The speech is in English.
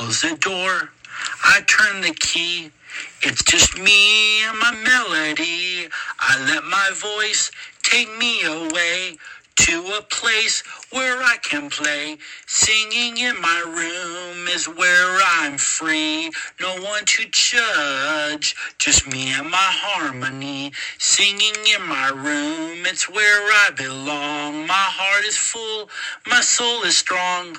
close the door. I turn the key. It's just me and my melody. I let my voice take me away to a place where I can play. Singing in my room is where I'm free. No one to judge, just me and my harmony. Singing in my room, it's where I belong. My heart is full, my soul is strong.